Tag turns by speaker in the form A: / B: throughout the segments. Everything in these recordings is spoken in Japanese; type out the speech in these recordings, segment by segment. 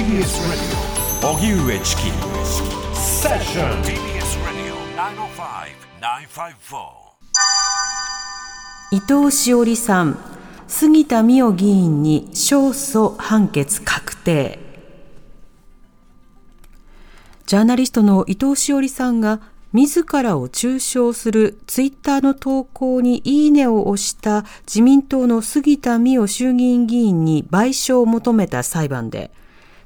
A: TBS Radio 荻上チキセッション TBS Radio 905-954
B: 伊藤詩織さん、杉田水脈議員に勝訴判決確定。ジャーナリストの伊藤詩織さんが自らを中傷するツイッターの投稿にいいねを押した自民党の杉田水脈衆議院議員に賠償を求めた裁判で、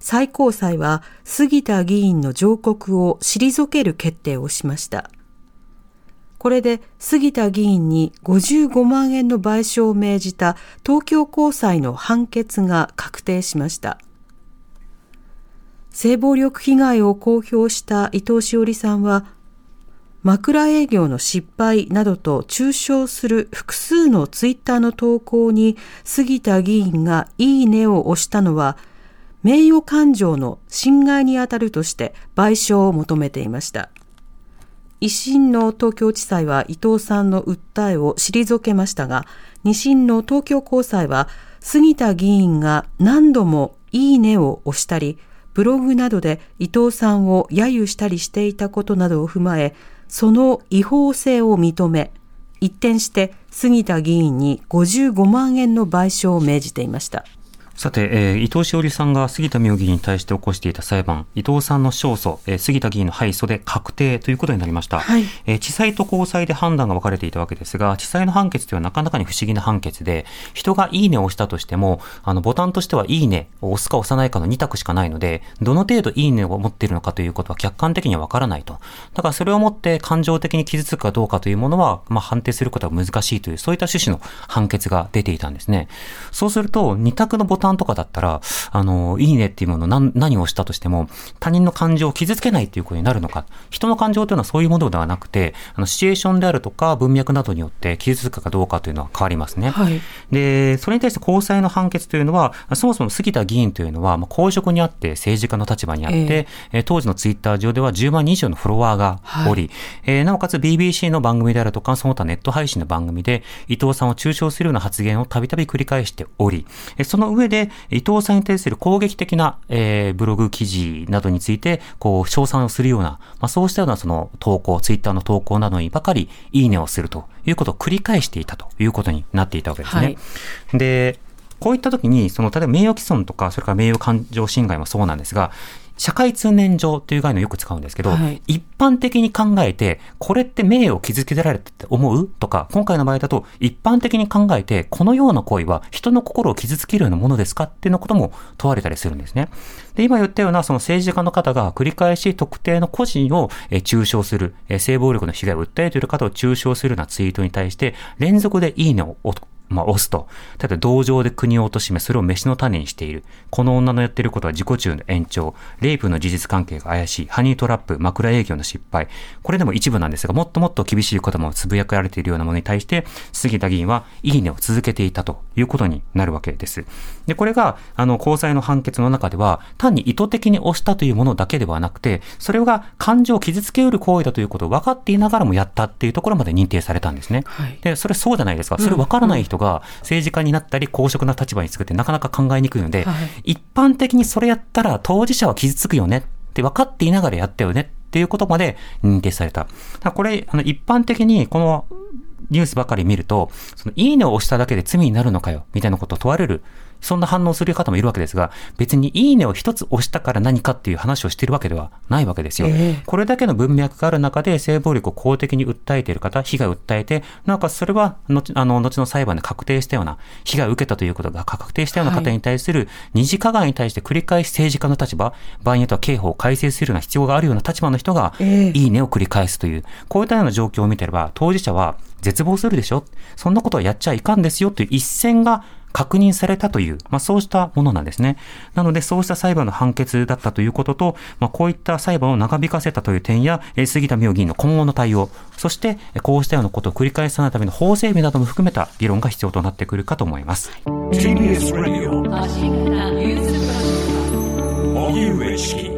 B: 最高裁は杉田議員の上告を退ける決定をしました。これで杉田議員に55万円の賠償を命じた東京高裁の判決が確定しました。性暴力被害を公表した伊藤詩織さんは、枕営業の失敗などと中傷する複数のツイッターの投稿に杉田議員がいいねを押したのは、名誉感情の侵害にあたるとして賠償を求めていました。一審の東京地裁は伊藤さんの訴えを退けましたが、二審の東京高裁は杉田議員が何度もいいねを押したり、ブログなどで伊藤さんを揶揄したりしていたことなどを踏まえ、その違法性を認め、一転して杉田議員に55万円の賠償を命じていました。
C: さて、えー、伊藤詩織さんが杉田水脈議員に対して起こしていた裁判、伊藤さんの勝訴、えー、杉田議員の敗訴で確定ということになりました、はい、えー、地裁と高裁で判断が分かれていたわけですが、地裁の判決ではなかなかに不思議な判決で、人がいいねを押したとしても、あの、ボタンとしてはいいねを押すか押さないかの2択しかないので、どの程度いいねを持っているのかということは客観的には分からないと。だからそれをもって感情的に傷つくかどうかというものは、まあ、判定することは難しいという、そういった趣旨の判決が出ていたんですね。そうすると、2択のボタンとかだったら、あの、いいねっていうもの何何をしたとしても、他人の感情を傷つけないっていうことになるのか。人の感情というのはそういうものではなくて、あの、シチュエーションであるとか文脈などによって傷つくかどうかというのは変わりますね。はい、で、それに対して高裁の判決というのは、そもそも杉田議員というのは、まあ、公職にあって政治家の立場にあって、えー、当時のツイッター上では10万人以上のフォロワーがおり、はい、えー、なおかつ BBC の番組であるとか、その他ネット配信の番組で、伊藤さんを中傷するような発言をたびたび繰り返しており、その上で、伊藤さんに対する攻撃的な、えー、ブログ記事などについて、こう、称賛をするような、まあ、そうしたようなその投稿、ツイッターの投稿などにばかりいいねをするということを繰り返していたということになっていたわけですね。はい、で、こういった時に、その、例えば名誉毀損とか、それから名誉感情侵害もそうなんですが、社会通念上という概念をよく使うんですけど、はい、一般的に考えて、これって名誉を傷つけられてって思う？とか、今回の場合だと、一般的に考えて、このような行為は人の心を傷つけるようなものですか？っていうのことも問われたりするんですね。で、今言ったようなその政治家の方が繰り返し特定の個人を中傷する、性暴力の被害を訴えている方を中傷するようなツイートに対して、連続でいいねをまあ、押すと。ただ、同情で国を貶め、それを飯の種にしている。この女のやってることは自己中の延長。レイプの事実関係が怪しい。ハニートラップ、枕営業の失敗。これでも一部なんですが、もっともっと厳しいこともつぶやかれているようなものに対して、杉田議員は、いいねを続けていたということになるわけです。で、これが、あの、高裁の判決の中では、単に意図的に押したというものだけではなくて、それが感情を傷つけうる行為だということを分かっていながらもやったっていうところまで認定されたんですね。はい、で、それそうじゃないですか。それ分からない人が、が政治家になったり公職な立場につくってなかなか考えにくいので、はい、一般的にそれやったら当事者は傷つくよねって分かっていながらやったよねっていうことまで認定された。これ、あの一般的にこのニュースばかり見ると、そのいいねを押しただけで罪になるのかよ、みたいなことを問われるそんな反応する方もいるわけですが、別にいいねを一つ押したから何かっていう話をしているわけではないわけですよ。えー、これだけの文脈がある中で性暴力を公的に訴えている方、被害を訴えて、なんかそれは後あの後の裁判で確定したような、被害を受けたということが確定したような方に対する二次加害に対して繰り返し政治家の立場、場合によっては刑法を改正するような必要があるような立場の人が、いいねを繰り返すという、こういったような状況を見てれば、当事者は絶望するでしょ。そんなことはやっちゃいかんですよという一線が確認されたという、まあ、そうしたものなんですね。なので、そうした裁判の判決だったということと、まあ、こういった裁判を長引かせたという点や、え杉田水脈議員の今後の対応、そして、こうしたようなことを繰り返さないための法整備なども含めた議論が必要となってくるかと思います。TBS Radio 荻上チキ